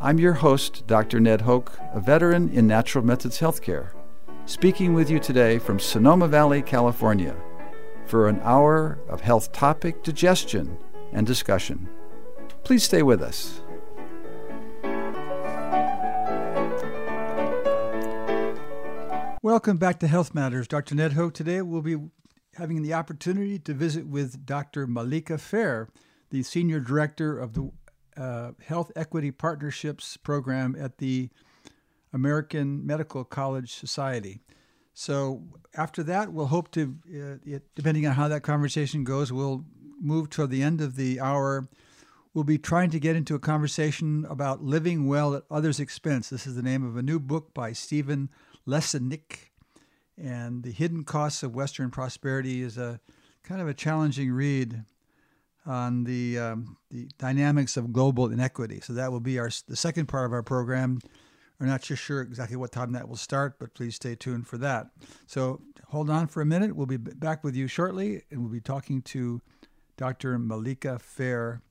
I'm your host, Dr. Ned Hoke, a veteran in natural methods healthcare, speaking with you today from Sonoma Valley, California, for an hour of health topic digestion and discussion. Please stay with us. Welcome back to Health Matters. Dr. Ned Hoke. Today we'll be having the opportunity to visit with Dr. Malika Fair, the Senior Director of the uh, Health Equity Partnerships Program at the American Medical College Society. So after that, we'll hope to, uh, depending on how that conversation goes, we'll move toward the end of the hour. We'll be trying to get into a conversation about living well at others' expense. This is the name of a new book by Stephen Lessenich. And The Hidden Costs of Western Prosperity is a kind of a challenging read on the um, the dynamics of global inequity. So that will be our the second part of our program. We're not just sure exactly what time that will start, but please stay tuned for that. So hold on for a minute. We'll be back with you shortly, and we'll be talking to Dr. Malika Fair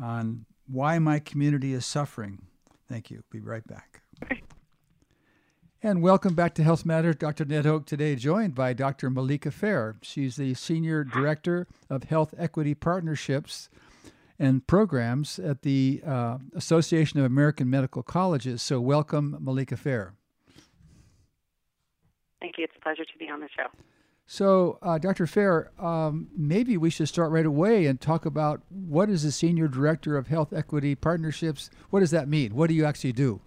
on why my community is suffering. Thank you. Be right back. And welcome back to Health Matters. Dr. Ned Hoke today joined by Dr. Malika Fair. She's the Senior Director of Health Equity Partnerships and Programs at the uh, Association of American Medical Colleges. So, welcome, Malika Fair. Thank you. It's a pleasure to be on the show. So, uh, Dr. Fair, um, maybe we should start right away and talk about what is the Senior Director of Health Equity Partnerships? What does that mean? What do you actually do?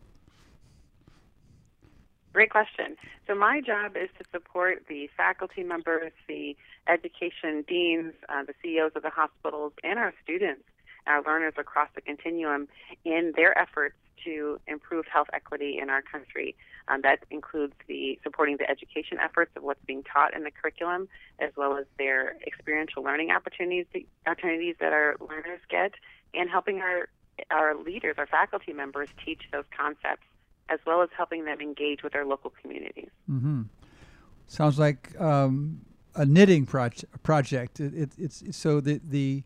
Great question. So my job is to support the faculty members, the education deans, uh, the CEOs of the hospitals, and our students, our learners across the continuum in their efforts to improve health equity in our country. Um, that includes the supporting the education efforts of what's being taught in the curriculum, as well as their experiential learning opportunities opportunities that our learners get, and helping our our leaders, our faculty members, teach those concepts as well as helping them engage with their local communities. Mm-hmm. Sounds like um, a knitting proje- project. It, it, it's, it's, so the, the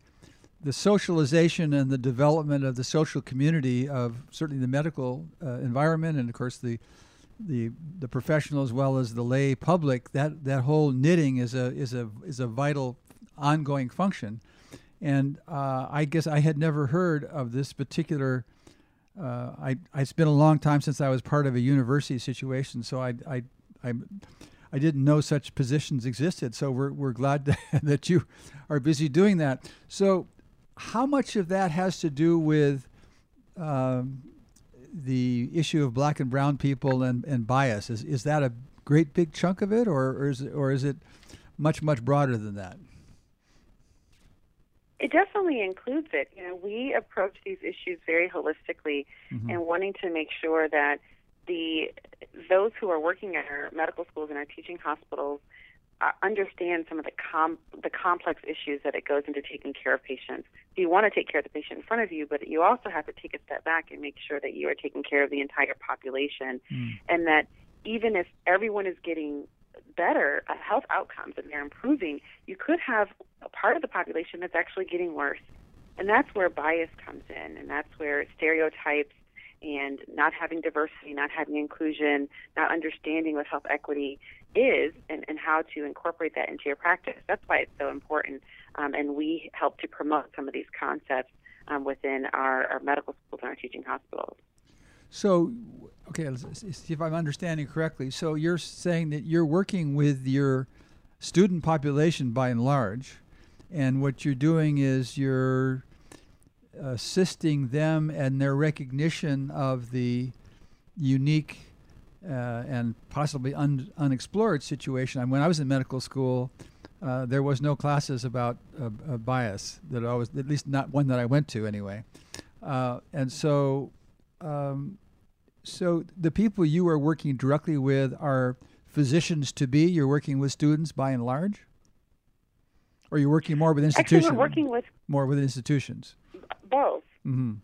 the socialization and the development of the social community of certainly the medical uh, environment and of course the the the professional as well as the lay public that that whole knitting is a is a is a vital ongoing function and uh, I guess I had never heard of this particular uh, I, it's been a long time since I was part of a university situation, so I, I, I, I didn't know such positions existed. So we're, we're glad that you are busy doing that. So, how much of that has to do with um, the issue of black and brown people and, and bias? Is, is that a great big chunk of it, or, or, is, it, or is it much, much broader than that? It definitely includes it. You know, we approach these issues very holistically mm-hmm. and wanting to make sure that the those who are working at our medical schools and our teaching hospitals uh, understand some of the com- the complex issues that it goes into taking care of patients. You want to take care of the patient in front of you, but you also have to take a step back and make sure that you are taking care of the entire population, mm. and that even if everyone is getting better uh, health outcomes and they're improving, you could have a part of the population that's actually getting worse. And that's where bias comes in, and that's where stereotypes and not having diversity, not having inclusion, not understanding what health equity is and, and how to incorporate that into your practice. That's why it's so important. Um, and we help to promote some of these concepts um, within our, our medical schools and our teaching hospitals. So, okay, let's see if I'm understanding correctly. So you're saying that you're working with your student population by and large, and what you're doing is you're assisting them and their recognition of the unique uh, and possibly un- unexplored situation. I mean, when I was in medical school, uh, there was no classes about uh, bias that I was, at least not one that I went to anyway. Uh, and so um, So the people you are working directly with are physicians to be. You're working with students by and large, or you're working more with institutions. Actually, we're working with more with institutions. Both. Mm-hmm.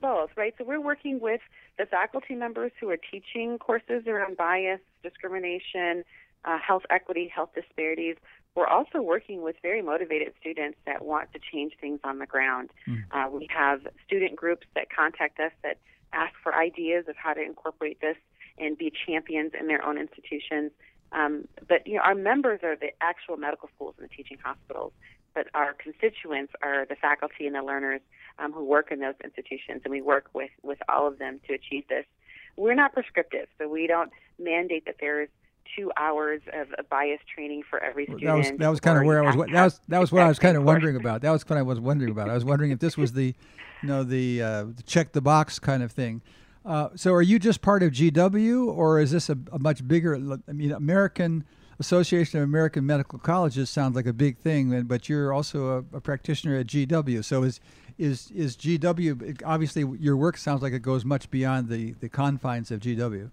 Both, right? So we're working with the faculty members who are teaching courses around bias, discrimination, uh, health equity, health disparities. We're also working with very motivated students that want to change things on the ground. Mm. Uh, we have student groups that contact us that ask for ideas of how to incorporate this and be champions in their own institutions. Um, but you know, our members are the actual medical schools and the teaching hospitals. But our constituents are the faculty and the learners um, who work in those institutions, and we work with with all of them to achieve this. We're not prescriptive, so we don't mandate that there's two hours of, of bias training for every student. That was that was kind of where I was. That was that was what I was kind of wondering about. That was what I was wondering about. I was wondering if this was the, you know, the, uh, the check the box kind of thing. Uh, so, are you just part of GW, or is this a, a, much bigger? I mean, American Association of American Medical Colleges sounds like a big thing, but you're also a, a practitioner at GW. So, is is is GW? Obviously, your work sounds like it goes much beyond the the confines of GW.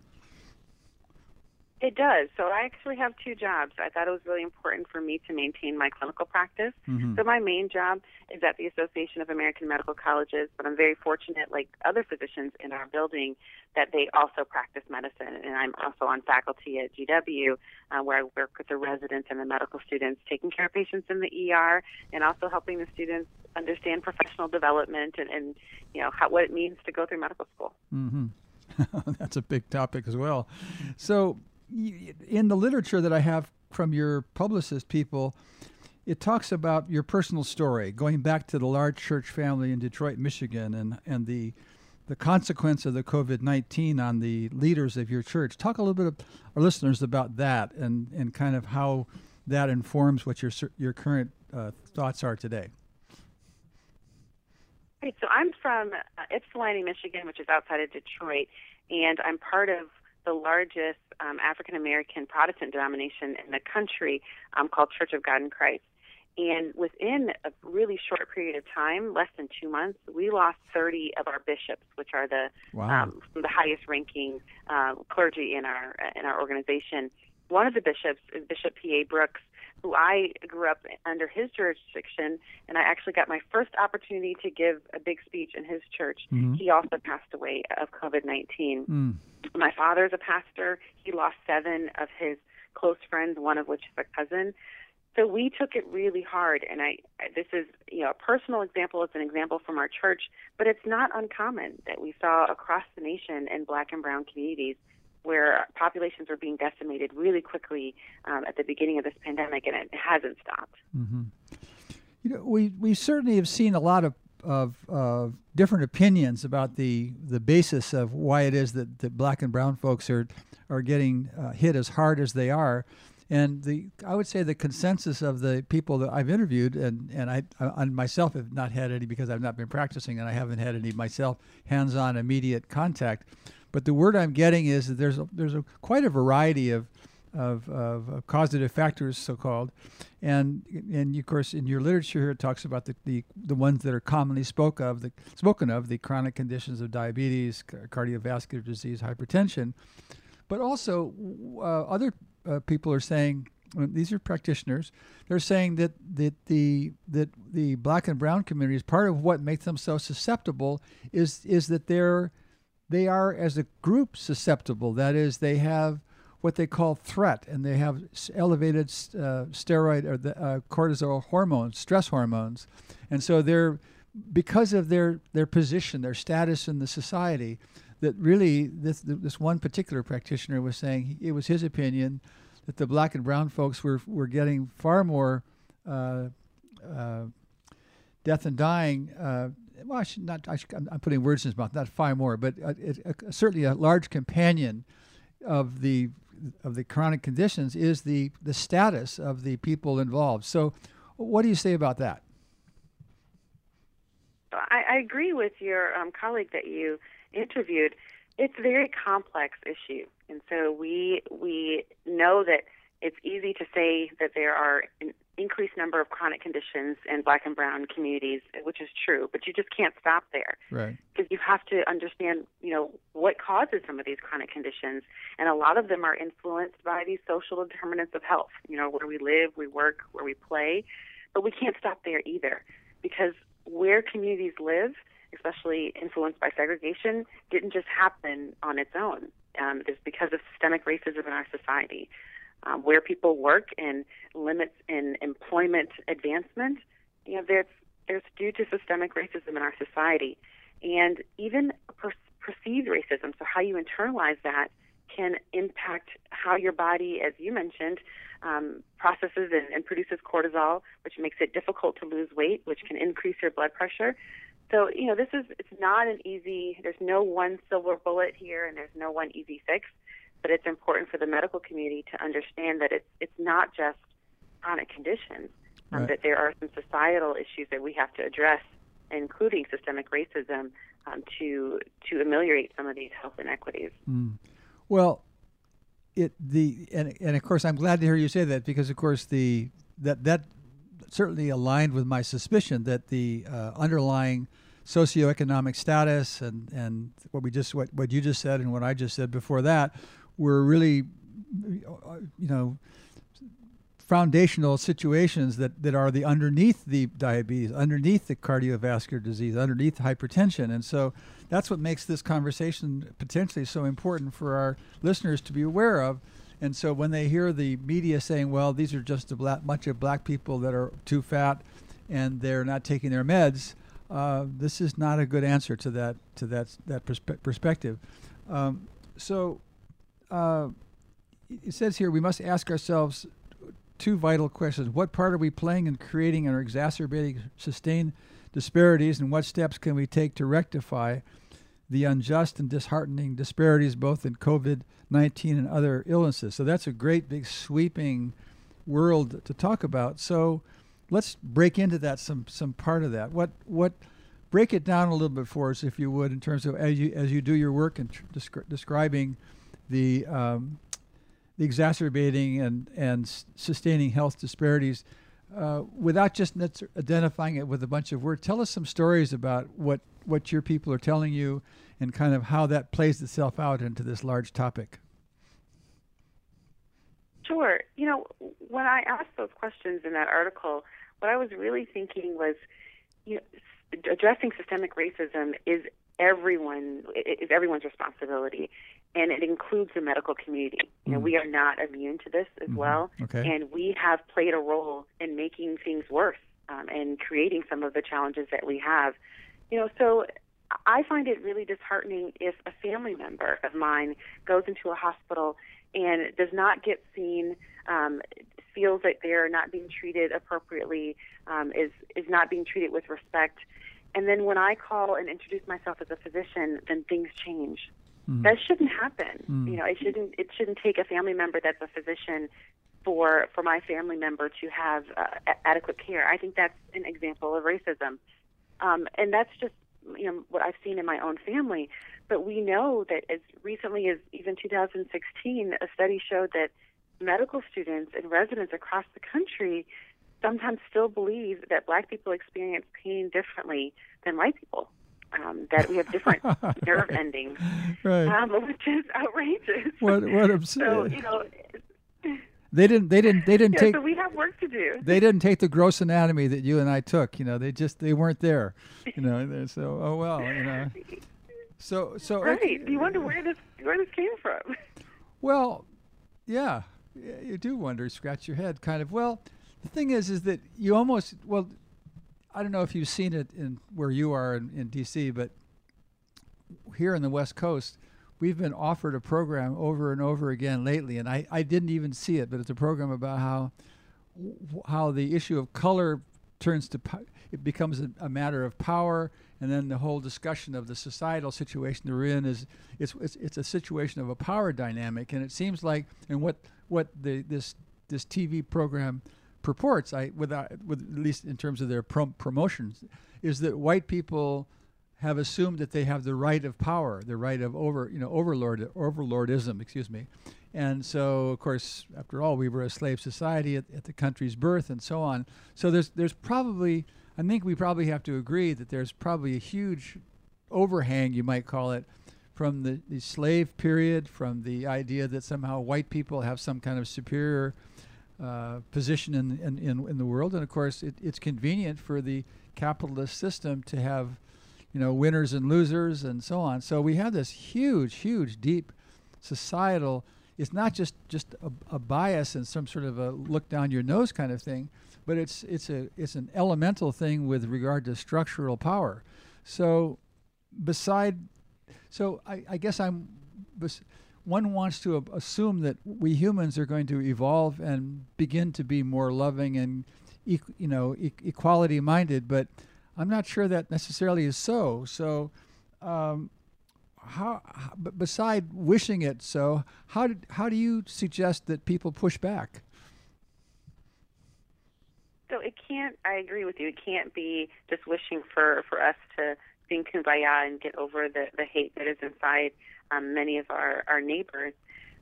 It does. So I actually have two jobs. I thought it was really important for me to maintain my clinical practice. Mm-hmm. So my main job is at the Association of American Medical Colleges, but I'm very fortunate, like other physicians in our building, that they also practice medicine. And I'm also on faculty at GW, uh, where I work with the residents and the medical students, taking care of patients in the ER, and also helping the students understand professional development and, and you know how, what it means to go through medical school. Mm-hmm. That's a big topic as well. So in the literature that I have from your publicist people, it talks about your personal story, going back to the large church family in Detroit, Michigan, and, and the the consequence of the COVID nineteen on the leaders of your church. Talk a little bit of our listeners about that, and, and kind of how that informs what your your current uh, thoughts are today. Right. So I'm from uh, Ypsilanti, Michigan, which is outside of Detroit, and I'm part of the largest um, African American Protestant denomination in the country um, called Church of God in Christ. And within a really short period of time, less than two months, we lost 30 of our bishops, which are the wow. um, the highest ranking uh, clergy in our in our organization. One of the bishops is Bishop P.A. Brooks, who I grew up under his jurisdiction, and I actually got my first opportunity to give a big speech in his church. Mm-hmm. He also passed away of COVID 19. Mm. My is a pastor. He lost seven of his close friends, one of which is a cousin. So we took it really hard, and I this is you know a personal example. It's an example from our church, but it's not uncommon that we saw across the nation in Black and Brown communities where populations were being decimated really quickly um, at the beginning of this pandemic, and it hasn't stopped. Mm-hmm. You know, we we certainly have seen a lot of of uh, different opinions about the the basis of why it is that, that black and brown folks are are getting uh, hit as hard as they are. And the I would say the consensus of the people that I've interviewed, and, and I, I myself have not had any because I've not been practicing, and I haven't had any myself hands-on immediate contact. But the word I'm getting is that there's a, there's a, quite a variety of, of, of, of causative factors, so called, and and of course in your literature here it talks about the, the, the ones that are commonly spoke of the spoken of the chronic conditions of diabetes, cardiovascular disease, hypertension, but also uh, other uh, people are saying these are practitioners. They're saying that, that the that the black and brown communities part of what makes them so susceptible is is that they're they are, as a group, susceptible. That is, they have what they call threat, and they have elevated uh, steroid or the uh, cortisol hormones, stress hormones, and so they're because of their their position, their status in the society. That really, this this one particular practitioner was saying it was his opinion that the black and brown folks were were getting far more uh, uh death and dying uh, well, I should not. I should, I'm putting words in his mouth. Not far more, but uh, uh, certainly a large companion of the of the chronic conditions is the the status of the people involved. So, what do you say about that? I, I agree with your um, colleague that you interviewed. It's a very complex issue, and so we we know that it's easy to say that there are increased number of chronic conditions in black and brown communities, which is true, but you just can't stop there. Right. Because you have to understand, you know, what causes some of these chronic conditions. And a lot of them are influenced by these social determinants of health, you know, where we live, we work, where we play. But we can't stop there either because where communities live, especially influenced by segregation, didn't just happen on its own. Um, it's because of systemic racism in our society um, where people work and limits in employment advancement, you know, there's, there's due to systemic racism in our society. And even per- perceived racism, so how you internalize that, can impact how your body, as you mentioned, um, processes and, and produces cortisol, which makes it difficult to lose weight, which can increase your blood pressure. So, you know, this is it's not an easy. There's no one silver bullet here, and there's no one easy fix but it's important for the medical community to understand that it's it's not just chronic conditions, um, right. that there are some societal issues that we have to address, including systemic racism, um, to to ameliorate some of these health inequities. Mm. Well, it the and and of course I'm glad to hear you say that because of course the that that certainly aligned with my suspicion that the uh, underlying socioeconomic status and and what we just what, what you just said and what I just said before that were really, you know, foundational situations that, that are the underneath the diabetes, underneath the cardiovascular disease, underneath hypertension. And so that's what makes this conversation potentially so important for our listeners to be aware of. And so when they hear the media saying, well, these are just a black, bunch of black people that are too fat and they're not taking their meds, uh, this is not a good answer to that to that that perspe- perspective. Um, so uh, it says here we must ask ourselves two vital questions. What part are we playing in creating or exacerbating sustained disparities, and what steps can we take to rectify the unjust and disheartening disparities both in COVID 19 and other illnesses? So that's a great, big, sweeping world to talk about. So let's break into that some some part of that. What what break it down a little bit for us, if you would, in terms of as you as you do your work and descri- describing the um, the exacerbating and and sustaining health disparities uh, without just identifying it with a bunch of words. Tell us some stories about what what your people are telling you and kind of how that plays itself out into this large topic. Sure. You know, when I asked those questions in that article, what I was really thinking was, you know, addressing systemic racism is everyone is everyone's responsibility and it includes the medical community. You know, mm. we are not immune to this as mm-hmm. well, okay. and we have played a role in making things worse um, and creating some of the challenges that we have. You know, so I find it really disheartening if a family member of mine goes into a hospital and does not get seen, um, feels that they're not being treated appropriately, um, is is not being treated with respect, and then when I call and introduce myself as a physician, then things change. Mm. That shouldn't happen. Mm. You know, it shouldn't it shouldn't take a family member that's a physician for for my family member to have uh, adequate care. I think that's an example of racism, um, and that's just you know what I've seen in my own family. But we know that as recently as even 2016, a study showed that medical students and residents across the country sometimes still believe that black people experience pain differently than white people um, that we have different nerve endings, right. um, which is outrageous. What what absurd! So you know. They didn't. They didn't. They didn't yeah, take. So we have work to do. They didn't take the gross anatomy that you and I took. You know, they just they weren't there. You know, so oh well. You know. So so. Right. Okay. You wonder where this where this came from. Well, yeah, you do wonder. Scratch your head, kind of. Well, the thing is, is that you almost well I don't know if you've seen it in where you are in, in DC, but here in the West Coast, we've been offered a program over and over again lately, and I, I didn't even see it, but it's a program about how how the issue of color turns to it becomes a, a, matter of power, and then the whole discussion of the societal situation they're in is it's, it's it's a situation of a power dynamic, and it seems like and what what the this this TV program purports, I without uh, with at least in terms of their prom- promotions, is that white people have assumed that they have the right of power, the right of over, you know, overlord, overlordism, excuse me. And so, of course, after all, we were a slave society at, at the country's birth, and so on. So there's there's probably, I think we probably have to agree that there's probably a huge overhang, you might call it, from the, the slave period, from the idea that somehow white people have some kind of superior uh, position in, in, in, in, the world. And of course, it, it's convenient for the capitalist system to have, you know, winners and losers and so on. So we have this huge, huge, deep societal. It's not just just a, a bias and some sort of a look down your nose kind of thing, but it's it's a it's an elemental thing with regard to structural power. So, beside, so I, I guess I'm. One wants to assume that we humans are going to evolve and begin to be more loving and you know equality minded but i'm not sure that necessarily is so. So um, how, how beside wishing it so how did, how do you suggest that people push back? So it can't i agree with you it can't be just wishing for for us to sing kumbaya and get over the the hate that is inside um, many of our, our neighbors.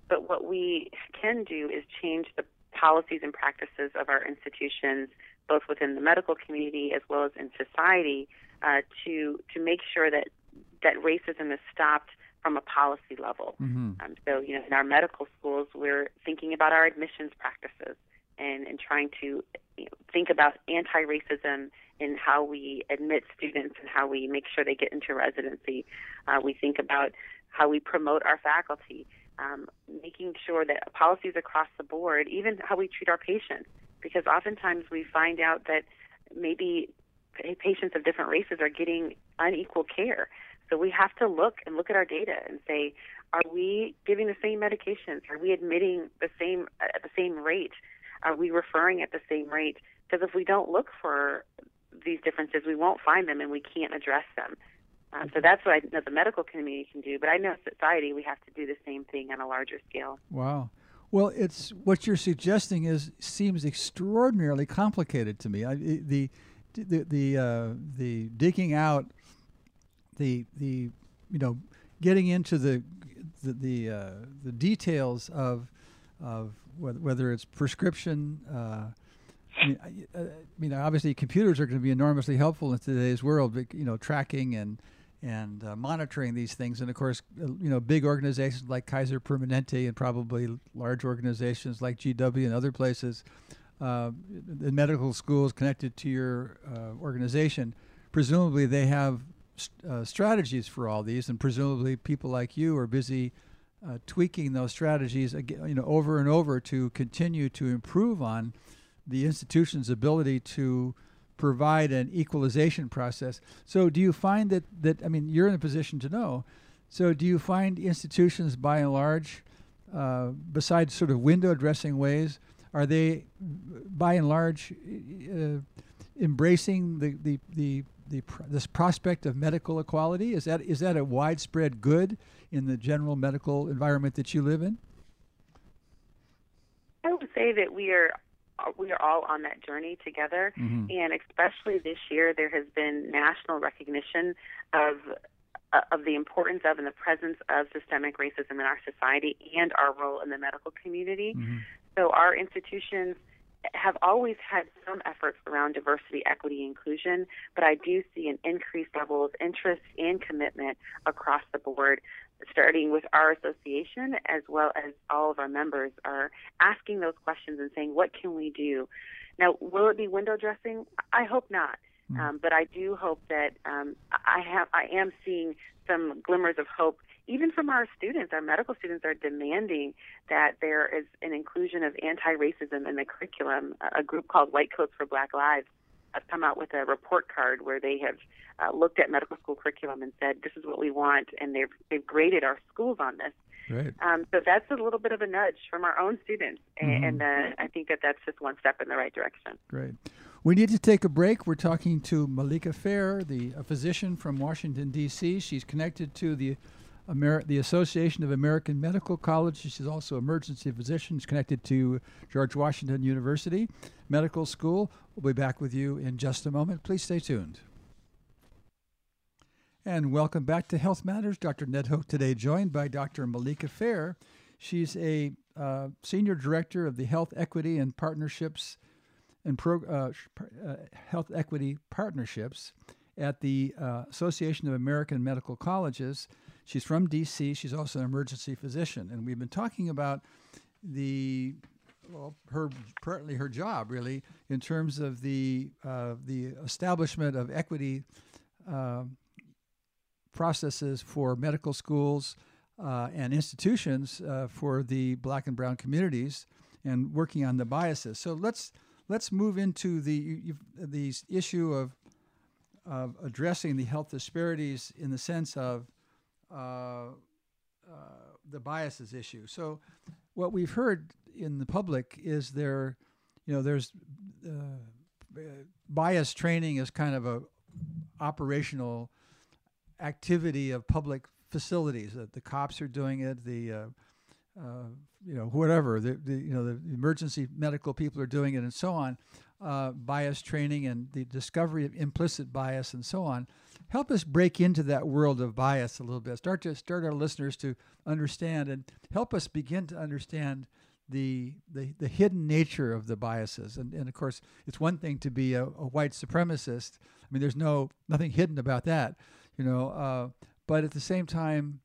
But what we can do is change the policies and practices of our institutions, both within the medical community as well as in society, uh, to to make sure that that racism is stopped from a policy level. Mm-hmm. Um, so, you know, in our medical schools, we're thinking about our admissions practices and, and trying to you know, think about anti-racism in how we admit students and how we make sure they get into residency. Uh, we think about how we promote our faculty, um, making sure that policies across the board, even how we treat our patients, because oftentimes we find out that maybe patients of different races are getting unequal care. So we have to look and look at our data and say, are we giving the same medications? Are we admitting the same at the same rate? Are we referring at the same rate? Because if we don't look for these differences, we won't find them and we can't address them. Um, so that's what I know the medical community can do. But I know society, we have to do the same thing on a larger scale. Wow. Well, it's what you're suggesting is seems extraordinarily complicated to me. I, the the the uh, the digging out the the you know getting into the the the, uh, the details of of whether, whether it's prescription. Uh, I mean, I, I mean, obviously, computers are going to be enormously helpful in today's world. You know, tracking and and uh, monitoring these things. And of course, uh, you know, big organizations like Kaiser Permanente and probably large organizations like GW and other places, uh, the medical schools connected to your uh, organization, presumably they have st- uh, strategies for all these, and presumably people like you are busy. Tweaking those strategies, you know, over and over to continue to improve on the institution's ability to provide an equalization process. So, do you find that that I mean, you're in a position to know. So, do you find institutions, by and large, uh, besides sort of window dressing ways, are they, by and large, uh, embracing the the the the pr- this prospect of medical equality? Is that is that a widespread good in the general medical environment that you live in? I would say that we are we are all on that journey together. Mm-hmm. And especially this year, there has been national recognition of uh, of the importance of and the presence of systemic racism in our society and our role in the medical community. Mm-hmm. So our institutions have always had some efforts around diversity, equity, inclusion, but I do see an increased level of interest and commitment across the board starting with our association as well as all of our members are asking those questions and saying, what can we do? Now, will it be window dressing? I hope not. Mm. Um, but I do hope that um, I have I am seeing some glimmers of hope even from our students. Our medical students are demanding that there is an inclusion of anti-racism in the curriculum. A group called White Coats for Black Lives have come out with a report card where they have uh, looked at medical school curriculum and said this is what we want, and they've they've graded our schools on this. Right. Um, so that's a little bit of a nudge from our own students, mm-hmm. and, uh, I think that that's just one step in the right direction. Great. We need to take a break. We're talking to Malika Fair, the a physician from Washington D.C. She's connected to the The Association of American Medical Colleges. She's also emergency physician. She's connected to George Washington University Medical School. We'll be back with you in just a moment. Please stay tuned. And welcome back to Health Matters. Dr. Ned Hoke today, joined by Dr. Malika Fair. She's a uh, senior director of the Health Equity and Partnerships and Pro, uh, uh, Health Equity Partnerships at the uh, Association of American Medical Colleges. She's from DC. She's also an emergency physician, and we've been talking about the well, her partly her job really in terms of the uh, the establishment of equity uh, processes for medical schools uh, and institutions uh, for the black and brown communities and working on the biases. So let's let's move into the the issue of of addressing the health disparities in the sense of the biases issue. So what we've heard in the public is there, you know, there's uh, bias training is kind of a operational activity of public facilities. That the cops are doing it, the uh, uh, you know whatever the, the, you know the emergency medical people are doing it, and so on. Uh, bias training and the discovery of implicit bias and so on. Help us break into that world of bias a little bit. Start to start our listeners to understand and help us begin to understand the the, the hidden nature of the biases. And, and of course, it's one thing to be a, a white supremacist. I mean, there's no nothing hidden about that you know. Uh, but at the same time,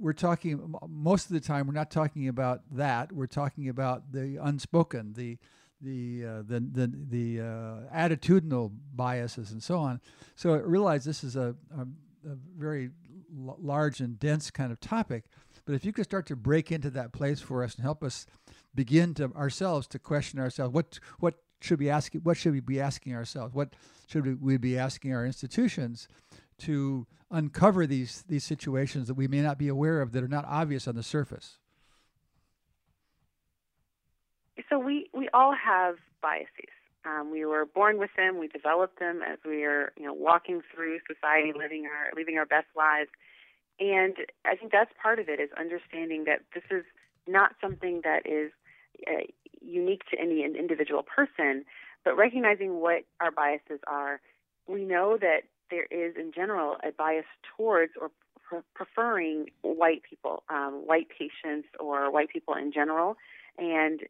we're talking most of the time. We're not talking about that. We're talking about the unspoken, the the uh, the the, the uh, attitudinal biases and so on. So I realize this is a, a, a very l- large and dense kind of topic. But if you could start to break into that place for us and help us begin to ourselves to question ourselves, what what should be asking? What should we be asking ourselves? What should we be asking our institutions? to uncover these these situations that we may not be aware of that are not obvious on the surface? So we all have biases. Um, we were born with them. We develop them as we are, you know, walking through society, living our living our best lives. And I think that's part of it is understanding that this is not something that is uh, unique to any individual person, but recognizing what our biases are. We know that there is, in general, a bias towards or pre- preferring white people, um, white patients, or white people in general. And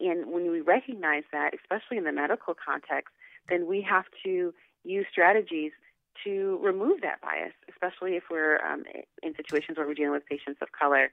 and when we recognize that, especially in the medical context, then we have to use strategies to remove that bias, especially if we're um, in situations where we're dealing with patients of color.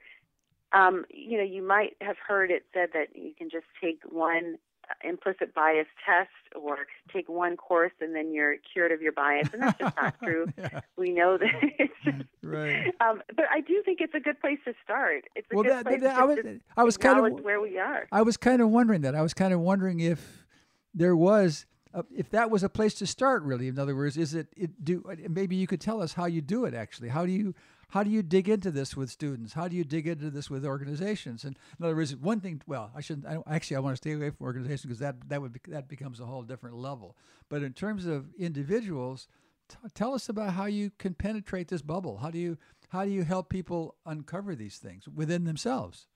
Um, you know, you might have heard it said that you can just take one implicit bias test or take one course and then you're cured of your bias, and that's just not true. yeah. We know that it's just, right. Um, but I do think it's a good place to start. It's a well, good that, place that, to I was, I was kind of where we are. I was kind of wondering that. I was kind of wondering if there was. A, if that was a place to start, really, in other words, is it, it do maybe you could tell us how you do it actually? How do you how do you dig into this with students? How do you dig into this with organizations? And in other words, one thing. Well, I shouldn't. I actually, I want to stay away from organizations because that that would be, that becomes a whole different level. But in terms of individuals, t- tell us about how you can penetrate this bubble. How do you how do you help people uncover these things within themselves?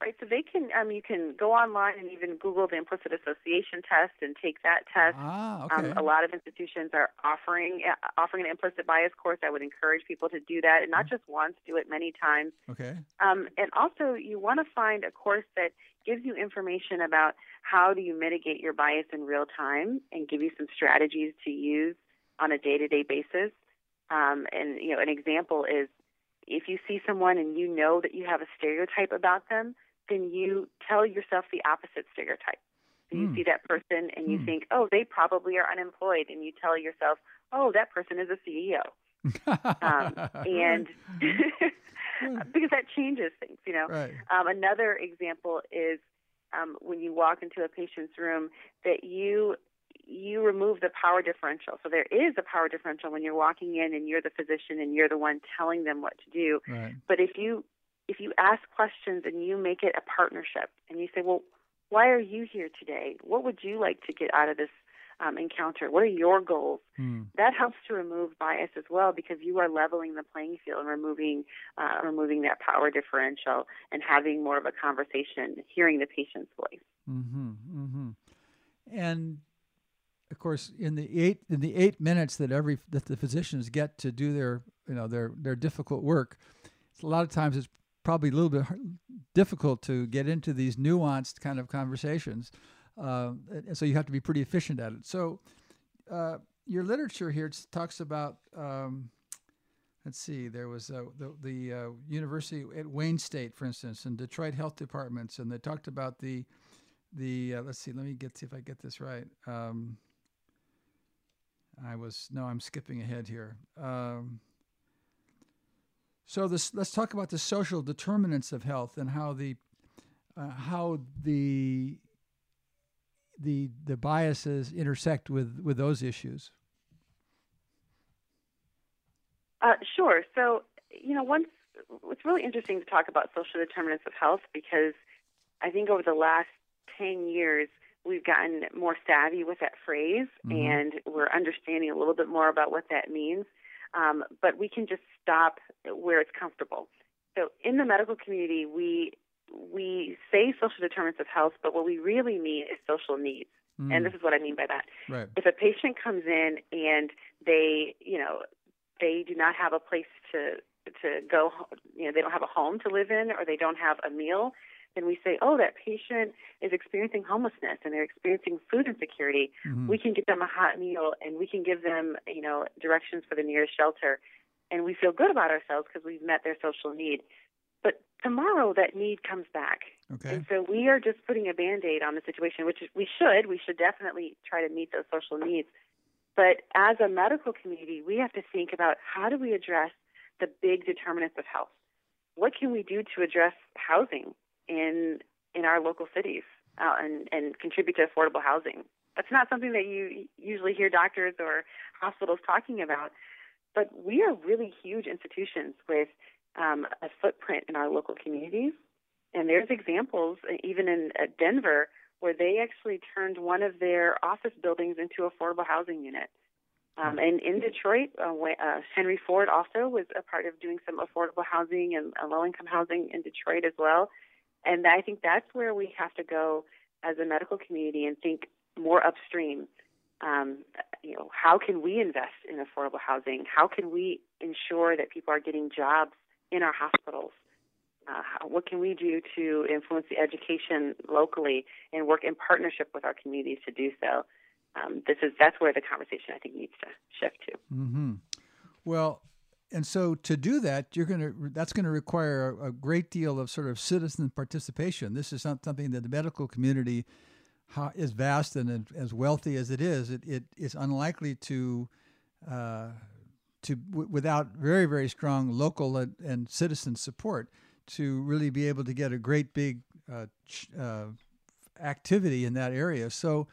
Right? So they can, um, you can go online and even Google the implicit association test and take that test. Ah, okay. Um, a lot of institutions are offering uh, offering an implicit bias course. I would encourage people to do that, and not mm-hmm. just once, do it many times. Okay. Um, and also, you want to find a course that gives you information about how do you mitigate your bias in real time and give you some strategies to use on a day-to-day basis. Um, and you know, an example is if you see someone and you know that you have a stereotype about them, then you tell yourself the opposite stereotype. So you mm. see that person and you mm. think, oh, they probably are unemployed, and you tell yourself, oh, that person is a CEO. um, and because that changes things, you know. Right. Um, another example is um, when you walk into a patient's room that you you remove the power differential. So there is a power differential when you're walking in and you're the physician and you're the one telling them what to do. Right. But if you if you ask questions and you make it a partnership and you say, well, why are you here today? What would you like to get out of this um, encounter? What are your goals? Hmm. That helps to remove bias as well because you are leveling the playing field and removing uh, removing that power differential and having more of a conversation, hearing the patient's voice. Mm-hmm, mm-hmm. And of course, in the eight in the eight minutes that every that the physicians get to do their you know their their difficult work, a lot of times it's probably a little bit difficult to get into these nuanced kind of conversations. Uh, and so you have to be pretty efficient at it. So uh, your literature here talks about. Um, let's see, there was uh, the, the uh, university at Wayne State, for instance, and Detroit health departments, and they talked about the the. Uh, let's see, let me get see if I get this right. Um, I was no, I'm skipping ahead here. Um, so this, let's talk about the social determinants of health and how the uh, how the the the biases intersect with with those issues. Uh, sure. So, you know, once it's really interesting to talk about social determinants of health because I think over the last 10 years, we've gotten more savvy with that phrase mm-hmm. and we're understanding a little bit more about what that means. Um, but we can just stop where it's comfortable. So, in the medical community, we we say social determinants of health, but what we really mean is social needs. Mm. And this is what I mean by that. Right. If a patient comes in and they, you know, they do not have a place to to go, you know, they don't have a home to live in, or they don't have a meal, then we say, oh, that patient is experiencing homelessness and they're experiencing food insecurity. Mm-hmm. We can get them a hot meal and we can give them, you know, directions for the nearest shelter, and we feel good about ourselves because we've met their social need. But tomorrow, that need comes back. Okay. And so we are just putting a band aid on the situation, which we should. We should definitely try to meet those social needs. But as a medical community, we have to think about how do we address the big determinants of health? What can we do to address housing in in our local cities uh, and, and contribute to affordable housing? That's not something that you usually hear doctors or hospitals talking about. But we are really huge institutions with um, a footprint in our local communities. And there's examples, even in uh, Denver, where they actually turned one of their office buildings into affordable housing unit. Um, and in Detroit, uh, uh, Henry Ford also was a part of doing some affordable housing and uh, low income housing in Detroit as well. And I think that's where we have to go as a medical community and think more upstream. Um, you know, how can we invest in affordable housing? How can we ensure that people are getting jobs in our hospitals? Uh, what can we do to influence the education locally and work in partnership with our communities to do so? Um, this is that's where the conversation I think needs to shift to. Mm-hmm. Well, and so to do that, you're going to that's going to require a, a, great deal of sort of citizen participation. This is not something that the medical community is vast and as wealthy as it is. It, it is unlikely to uh, to w- without very very strong local and, and citizen support to really be able to get a great big uh, ch- uh, activity in that area. So,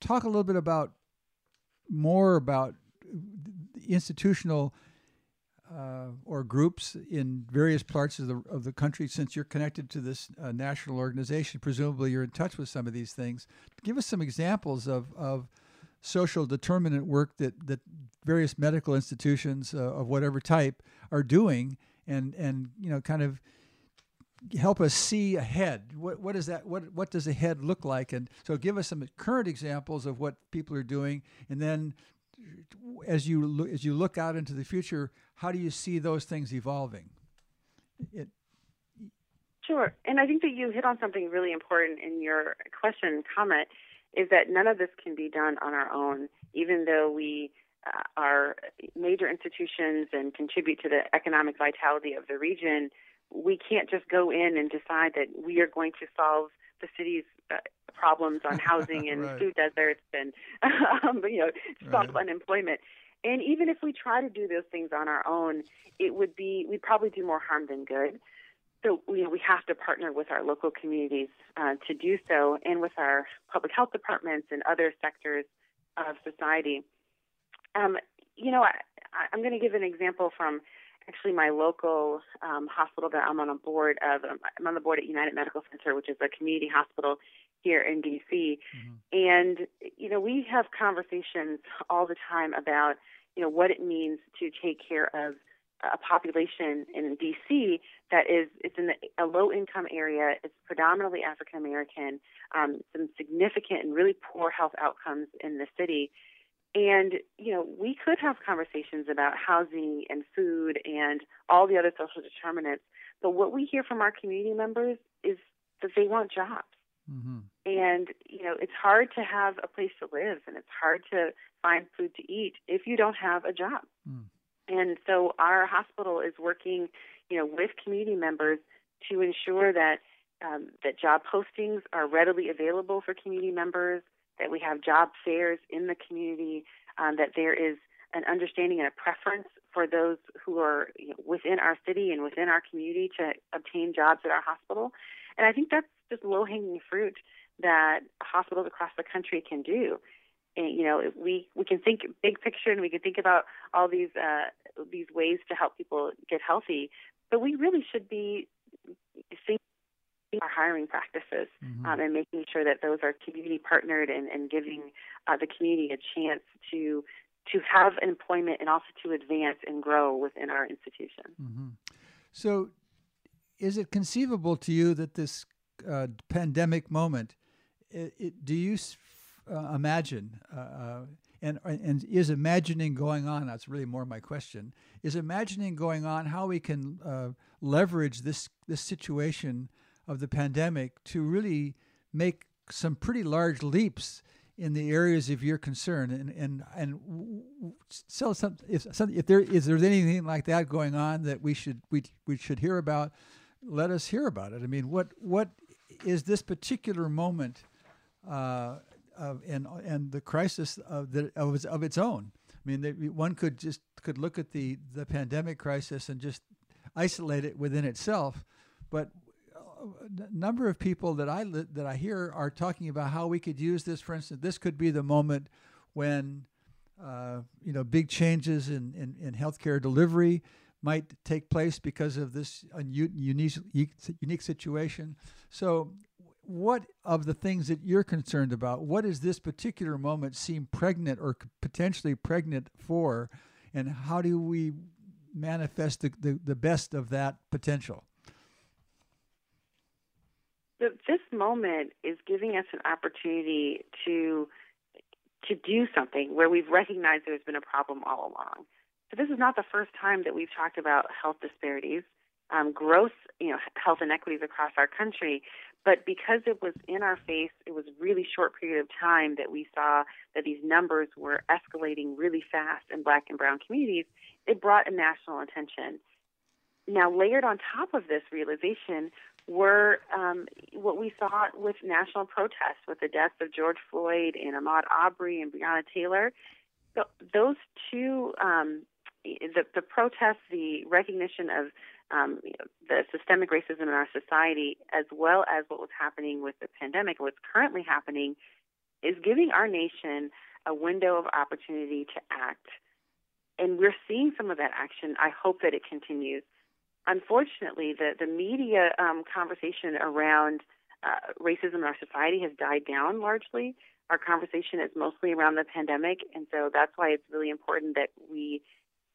talk a little bit about more about the institutional uh, or groups in various parts of the of the country. Since you're connected to this uh, national organization, presumably you're in touch with some of these things. Give us some examples of of social determinant work that that various medical institutions uh, of whatever type are doing, and and you know kind of help us see ahead. What what is that? What what does ahead look like? And so, give us some current examples of what people are doing, and then as you look, as you look out into the future, how do you see those things evolving? It, Sure, and I think that you hit on something really important in your question comment is that none of this can be done on our own, even though we uh, are major institutions and contribute to the economic vitality of the region we can't just go in and decide that we are going to solve the city's uh, problems on housing and right. food deserts and um, you know stop right. unemployment. And even if we try to do those things on our own, it would be we'd probably do more harm than good. So you know, we have to partner with our local communities uh, to do so, and with our public health departments and other sectors of society. Um, you know, I, I'm going to give an example from actually my local um, hospital that I'm on a board of. Um, I'm on the board at United Medical Center, which is a community hospital here in DC. Mm-hmm. And you know, we have conversations all the time about you know what it means to take care of a population in DC that is it's in a low income area. It's predominantly African American. Um, some significant and really poor health outcomes in the city. And you know, we could have conversations about housing and food and all the other social determinants. But what we hear from our community members is that they want jobs. Mm-hmm. And you know, it's hard to have a place to live, and it's hard to find food to eat if you don't have a job. Mm. And so our hospital is working, you know, with community members to ensure that um, that job postings are readily available for community members, that we have job fairs in the community, um, that there is an understanding and a preference for those who are you know, within our city and within our community to obtain jobs at our hospital. And I think that's just low hanging fruit that hospitals across the country can do. And, you know, we we can think big picture and we can think about all these uh, these ways to help people get healthy, but we really should be thinking our hiring practices mm-hmm. um, and making sure that those are community partnered and, and giving uh, the community a chance to to have employment and also to advance and grow within our institution. Mm-hmm. So, is it conceivable to you that this uh, pandemic moment, it, it, do you uh, imagine, uh, uh, and, and is imagining going on, that's really more my question, is imagining going on how we can uh, leverage this, this situation of the pandemic to really make some pretty large leaps in the areas of your concern? And and and so some if some, if there is there anything like that going on that we should we we should hear about let us hear about it i mean what what is this particular moment uh, of and and the crisis of the of, of its own. I mean, they, one could just could look at the the pandemic crisis and just isolate it within itself, but a number of people that I that I hear are talking about how we could use this. For instance, this could be the moment when uh, you know big changes in, in, in healthcare delivery might take place because of this unique unique situation. So what of the things that you're concerned about, what does this particular moment seem pregnant or potentially pregnant for, and how do we manifest the, the, the best of that potential? This moment is giving us an opportunity to to do something where we've recognized there's been a problem all along. So this is not the first time that we've talked about health disparities, um, gross, you know, health inequities across our country. But because it was in our face, it was a really short period of time that we saw that these numbers were escalating really fast in black and brown communities, it brought a national attention. Now, layered on top of this realization were um, what we saw with national protests, with the deaths of George Floyd and Ahmaud Arbery and Breonna Taylor. So those two, um, the, the protests, the recognition of um, the systemic racism in our society, as well as what was happening with the pandemic, what's currently happening, is giving our nation a window of opportunity to act. And we're seeing some of that action. I hope that it continues. Unfortunately, the, the media um, conversation around uh, racism in our society has died down largely. Our conversation is mostly around the pandemic, and so that's why it's really important that we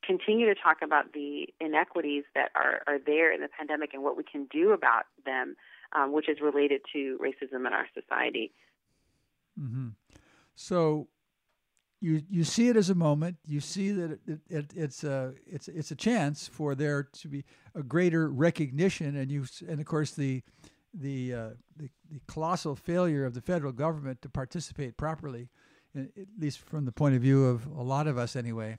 continue to talk about the inequities that are, are there in the pandemic and what we can do about them, um, which is related to racism in our society. Mm-hmm. So you you see it as a moment. You see that it, it, it's a it's it's a chance for there to be a greater recognition, and you and of course the the, uh, the, the colossal failure of the federal government to participate properly, at least from the point of view of a lot of us anyway,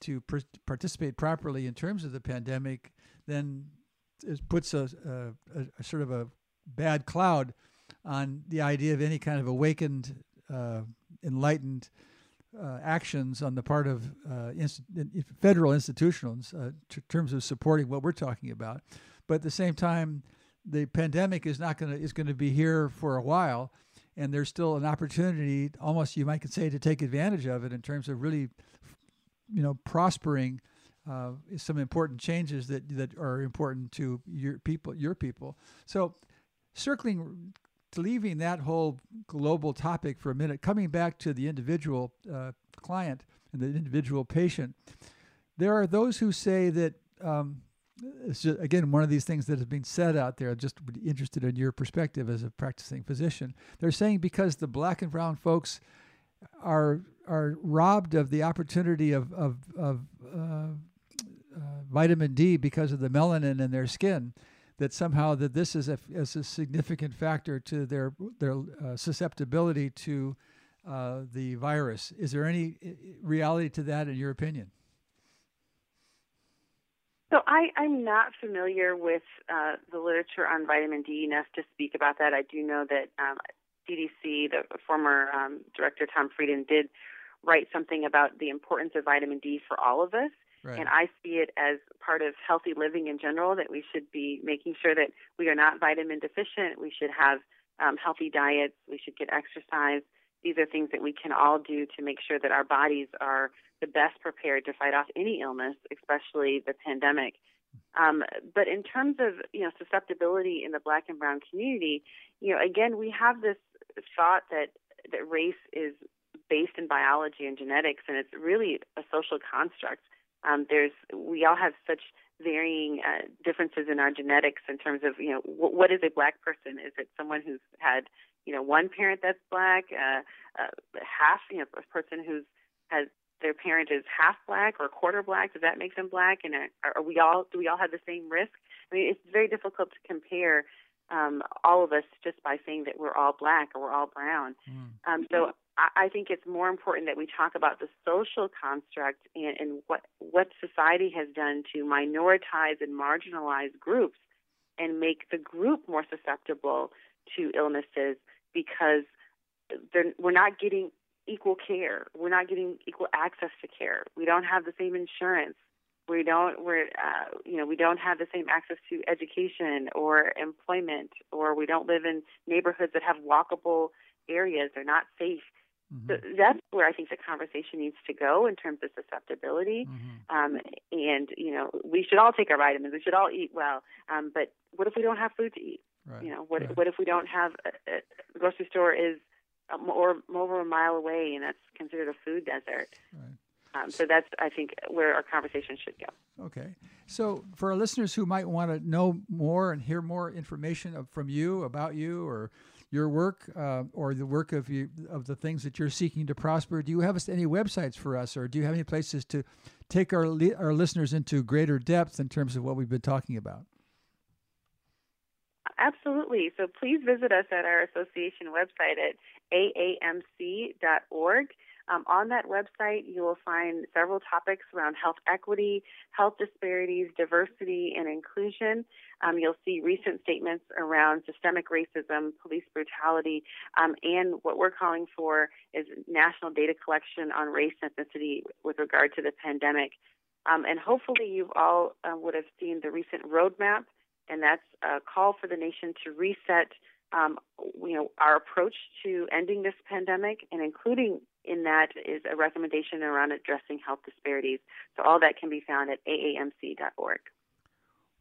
to participate properly in terms of the pandemic, then it puts a, a, a, sort of a bad cloud on the idea of any kind of awakened, uh, enlightened uh, actions on the part of uh, inst- federal institutions uh, in terms of supporting what we're talking about. But at the same time, the pandemic is not going to is going to be here for a while, and there's still an opportunity, almost you might say, to take advantage of it in terms of really you know, prospering uh, some important changes that that are important to your people, your people. So, circling, leaving that whole global topic for a minute, coming back to the individual uh, client and the individual patient, there are those who say that um, it's just, again one of these things that has been said out there. Just interested in your perspective as a practicing physician. They're saying because the black and brown folks are are robbed of the opportunity of of, of uh, uh, vitamin D because of the melanin in their skin, that somehow that this is a, is a significant factor to their their uh, susceptibility to uh, the virus. Is there any reality to that, in your opinion? So I, I'm not familiar with uh, the literature on vitamin D enough to speak about that. I do know that um, CDC, the former um, director Tom Frieden, did write something about the importance of vitamin D for all of us. Right. And I see it as part of healthy living in general that we should be making sure that we are not vitamin deficient. We should have um, healthy diets. We should get exercise. These are things that we can all do to make sure that our bodies are the best prepared to fight off any illness, especially the pandemic. Um, but in terms of you know susceptibility in the black and brown community, you know again we have this thought that that race is based in biology and genetics, and it's really a social construct. Um, there's we all have such varying uh, differences in our genetics in terms of you know w- what is a black person? Is it someone who's had you know one parent that's black, uh, uh, half you know a person who's has their parent is half black or quarter black? Does that make them black? And are, are we all do we all have the same risk? I mean, it's very difficult to compare um, all of us just by saying that we're all black or we're all brown. Mm. Um, so I, think it's more important that we talk about the social construct and, and what what society has done to minoritize and marginalize groups and make the group more susceptible to illnesses because we're not getting equal care. We're not getting equal access to care. We don't have the same insurance we don't we're uh, you know we don't have the same access to education or employment or we don't live in neighborhoods that have walkable areas they're not safe mm-hmm. so that's where i think the conversation needs to go in terms of susceptibility mm-hmm. um, and you know we should all take our vitamins we should all eat well um, but what if we don't have food to eat right. you know what right. what if we don't have a, a grocery store is more over a mile away and that's considered a food desert right. Um, so that's, I think, where our conversation should go. Okay. So for our listeners who might want to know more and hear more information from you about you or your work uh, or the work of you of the things that you're seeking to prosper, do you have any websites for us, or do you have any places to take our li- our listeners into greater depth in terms of what we've been talking about? Absolutely. So please visit us at our association website at aamc.org. Um, on that website, you will find several topics around health equity, health disparities, diversity, and inclusion. Um, you'll see recent statements around systemic racism, police brutality, um, and what we're calling for is national data collection on race and ethnicity with regard to the pandemic. Um, and hopefully, you've all uh, would have seen the recent roadmap, and that's a call for the nation to reset um, you know, our approach to ending this pandemic and including in that is a recommendation around addressing health disparities. So all that can be found at aamc.org.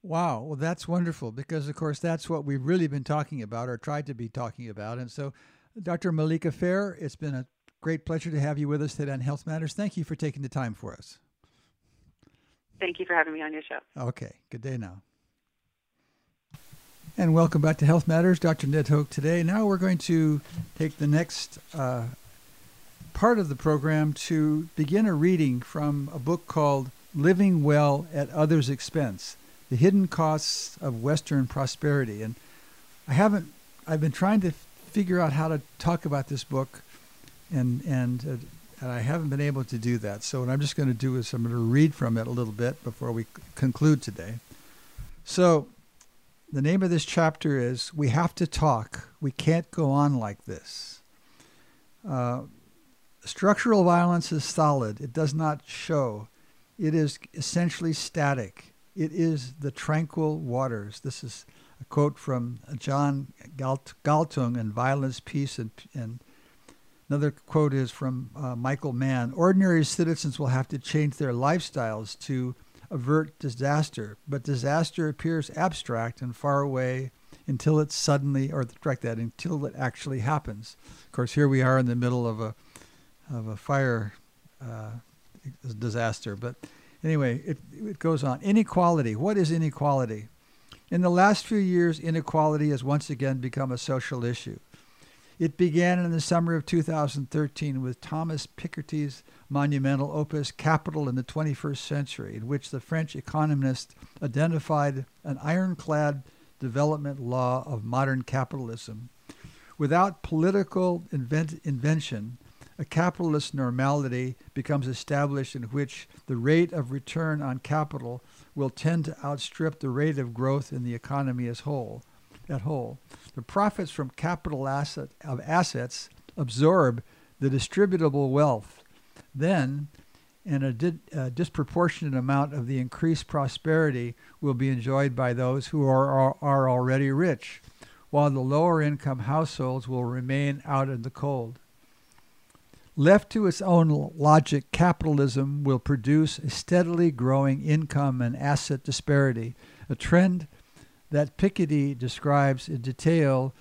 Wow, well, that's wonderful because, of course, that's what we've really been talking about or tried to be talking about. And so, Dr. Malika Fair, it's been a great pleasure to have you with us today on Health Matters. Thank you for taking the time for us. Thank you for having me on your show. Okay, good day now. And welcome back to Health Matters. Dr. Ned Hoke today. Now we're going to take the next uh, part of the program to begin a reading from a book called Living Well at Others' Expense The Hidden Costs of Western Prosperity. And I haven't, I've been trying to figure out how to talk about this book, and, and, uh, and I haven't been able to do that. So, what I'm just going to do is I'm going to read from it a little bit before we conclude today. So, the name of this chapter is We Have to Talk. We Can't Go On Like This. Uh, Structural violence is solid. It does not show. It is essentially static. It is the tranquil waters. This is a quote from John Galt- Galtung in Violence, Peace, and, and another quote is from uh, Michael Mann. Ordinary citizens will have to change their lifestyles to avert disaster, but disaster appears abstract and far away until it suddenly, or direct that, until it actually happens. Of course, here we are in the middle of a of a fire uh, disaster. But Anyway, it, it goes on. Inequality. What is inequality? In the last few years, inequality has once again become a social issue. It began in the summer of 2013 with Thomas Piketty's monumental opus Capital in the 21st Century, in which the French economist identified an ironclad development law of modern capitalism. Without political invent- invention, a capitalist normality becomes established in which the rate of return on capital will tend to outstrip the rate of growth in the economy as whole. At whole, the profits from capital asset of assets absorb the distributable wealth. Then, and a, di- a, disproportionate amount of the increased prosperity will be enjoyed by those who are, are, are already rich, while the lower income households will remain out in the cold. Left to its own logic, capitalism will produce a steadily growing income and asset disparity, a trend that Piketty describes in detail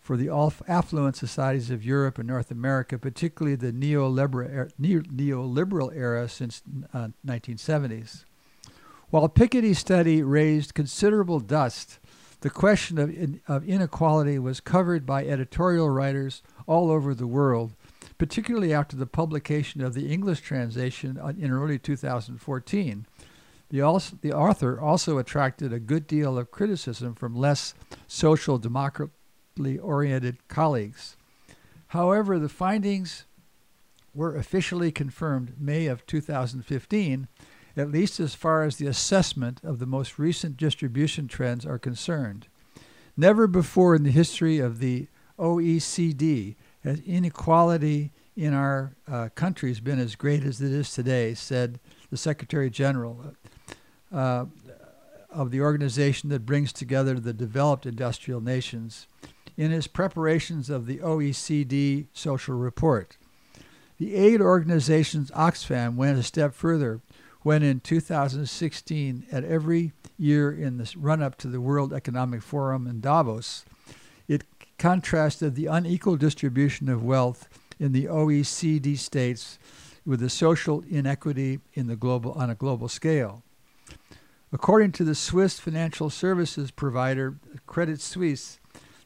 for the affluent societies of Europe and North America, particularly the neoliberal, neoliberal era since uh, 1970s. While Piketty's study raised considerable dust, the question of, in, of inequality was covered by editorial writers all over the world, particularly after the publication of the English translation in early 2014. The, also, the author also attracted a good deal of criticism from less social democratically oriented colleagues. However, the findings were officially confirmed May of 2015, at least as far as the assessment of the most recent distribution trends are concerned. Never before in the history of the OECD has inequality in our uh, countries been as great as it is today, said the Secretary General uh, of the organization that brings together the developed industrial nations in his preparations of the OECD social report. The aid organization's Oxfam went a step further when in 2016, at every year in the run up to the World Economic Forum in Davos, contrasted the unequal distribution of wealth in the OECD states with the social inequity in the global, on a global scale. According to the Swiss financial services provider Credit Suisse,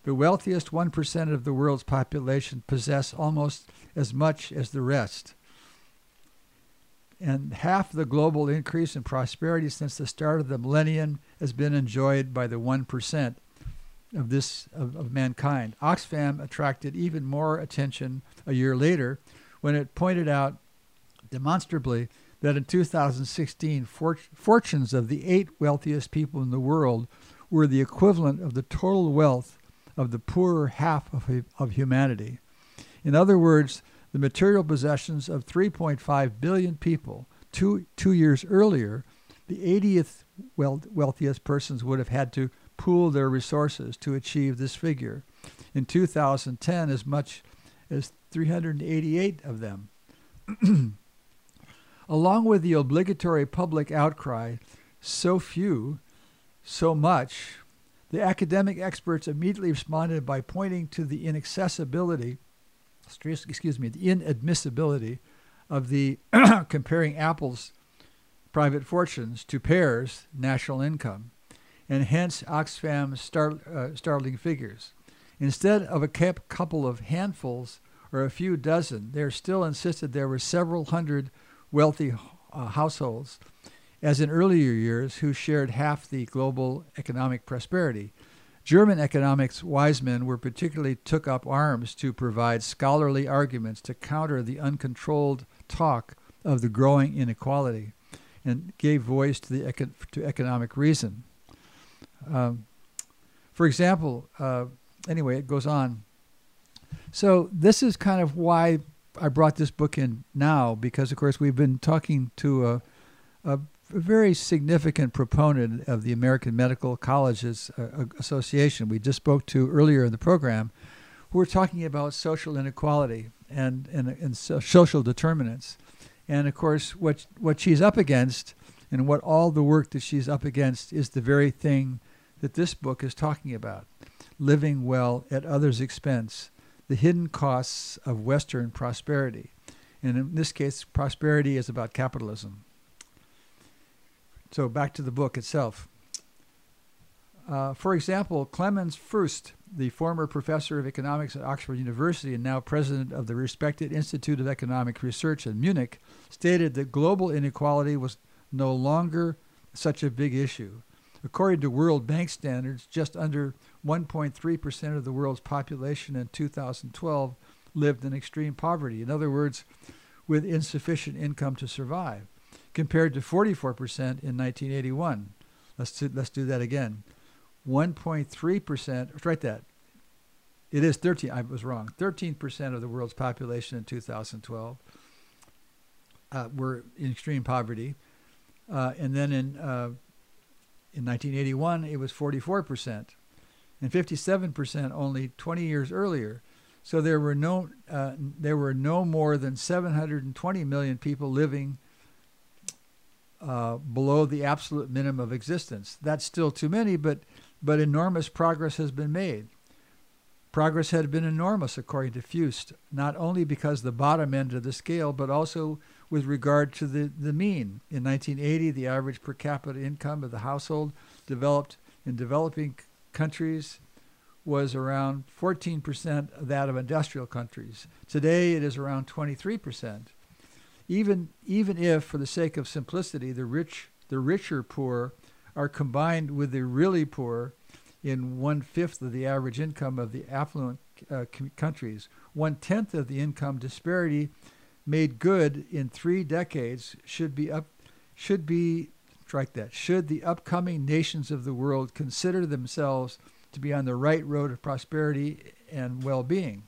the wealthiest 1% of the world's population possess almost as much as the rest. And half the global increase in prosperity since the start of the millennium has been enjoyed by the 1% of this of, of mankind. Oxfam attracted even more attention a year later when it pointed out demonstrably that in 2016 for, fortunes of the eight wealthiest people in the world were the equivalent of the total wealth of the poorer half of, of humanity. In other words, the material possessions of 3.5 billion people two, two years earlier, the 80th wealthiest persons would have had to pool their resources to achieve this figure. In 2010, as much as 388 of them. Along with the obligatory public outcry, so few, so much, the academic experts immediately responded by pointing to the inaccessibility, excuse me, the inadmissibility of the comparing apples private fortunes to pears national income and hence Oxfam's uh, startling figures. Instead of a couple of handfuls or a few dozen, they still insisted there were several hundred wealthy uh, households, as in earlier years, who shared half the global economic prosperity. German economics wise men were particularly took up arms to provide scholarly arguments to counter the uncontrolled talk of the growing inequality and gave voice to the to economic reason. Um, for example, uh, anyway, it goes on. So this is kind of why I brought this book in now, because of course we've been talking to a, a, very significant proponent of the American Medical Colleges uh, Association. We just spoke to earlier in the program. We're talking about social inequality and, and, and social determinants. And of course, what, what she's up against and what all the work that she's up against is the very thing that this book is talking about living well at others' expense, the hidden costs of Western prosperity. And in this case, prosperity is about capitalism. So back to the book itself. Uh, for example, Clemens Fuest, the former professor of economics at Oxford University and now president of the respected Institute of Economic Research in Munich, stated that global inequality was no longer such a big issue. According to World Bank standards, just under 1.3% of the world's population in 2012 lived in extreme poverty. In other words, with insufficient income to survive, compared to 44% in 1981. Let's do, let's do that again. 1.3%, let's write that. It is 13, I was wrong. 13% of the world's population in 2012 uh, were in extreme poverty. Uh, and then in, uh, in 1981, it was 44%, and 57% only 20 years earlier. So there were no uh, there were no more than 720 million people living uh, below the absolute minimum of existence. That's still too many, but but enormous progress has been made. Progress had been enormous, according to Fuest, not only because the bottom end of the scale, but also with regard to the, the mean. In 1980, the average per capita income of the household developed in developing countries was around 14% of that of industrial countries. Today, it is around 23%. Even, even if, for the sake of simplicity, the rich, the richer poor are combined with the really poor in one fifth of the average income of the affluent uh, countries, one tenth of the income disparity made good in three decades should be up should be strike that should the upcoming nations of the world consider themselves to be on the right road of prosperity and well-being.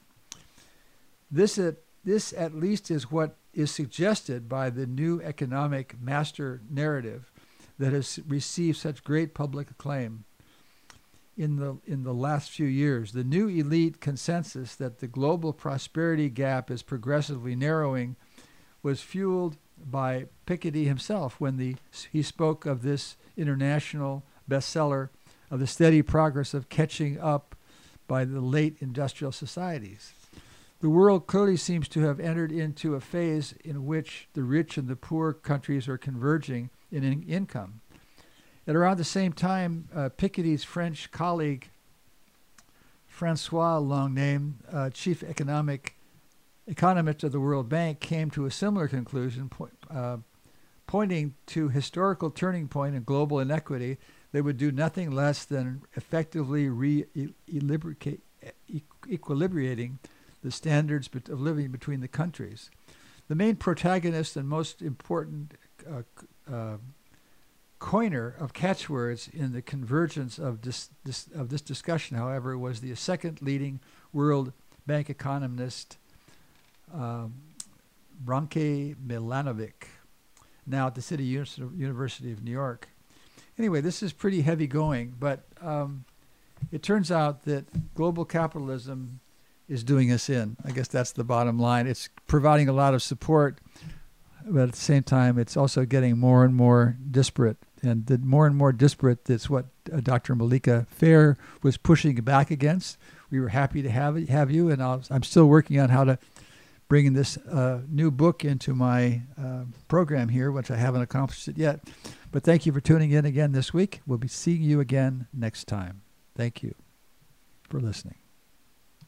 This at this at least is what is suggested by the new economic master narrative that has received such great public acclaim in the in the last few years. The new elite consensus that the global prosperity gap is progressively narrowing was fueled by Piketty himself when the he spoke of this international bestseller of the steady progress of catching up by the late industrial societies. The world clearly seems to have entered into a phase in which the rich and the poor countries are converging in in- income. At around the same time, uh, Piketty's French colleague, Francois Longname, uh, chief economic economist of the World Bank, came to a similar conclusion, po- uh, pointing to historical turning point in global inequity that would do nothing less than effectively re-equilibrating the standards of living between the countries. The main protagonist and most important uh, uh, coiner of catchwords in the convergence of this, this, of this discussion, however, was the second leading World Bank economist, um, Branko Milanovic, now at the City University of New York. Anyway, this is pretty heavy going, but um, it turns out that global capitalism is doing us in. I guess that's the bottom line. It's providing a lot of support, but at the same time, it's also getting more and more disparate and the more and more disparate that's what uh, Dr. Malika Fair was pushing back against. We were happy to have have you, and i am still working on how to bring this uh, new book into my uh, program here, which I haven't accomplished it yet. But thank you for tuning in again this week. We'll be seeing you again next time. Thank you for listening.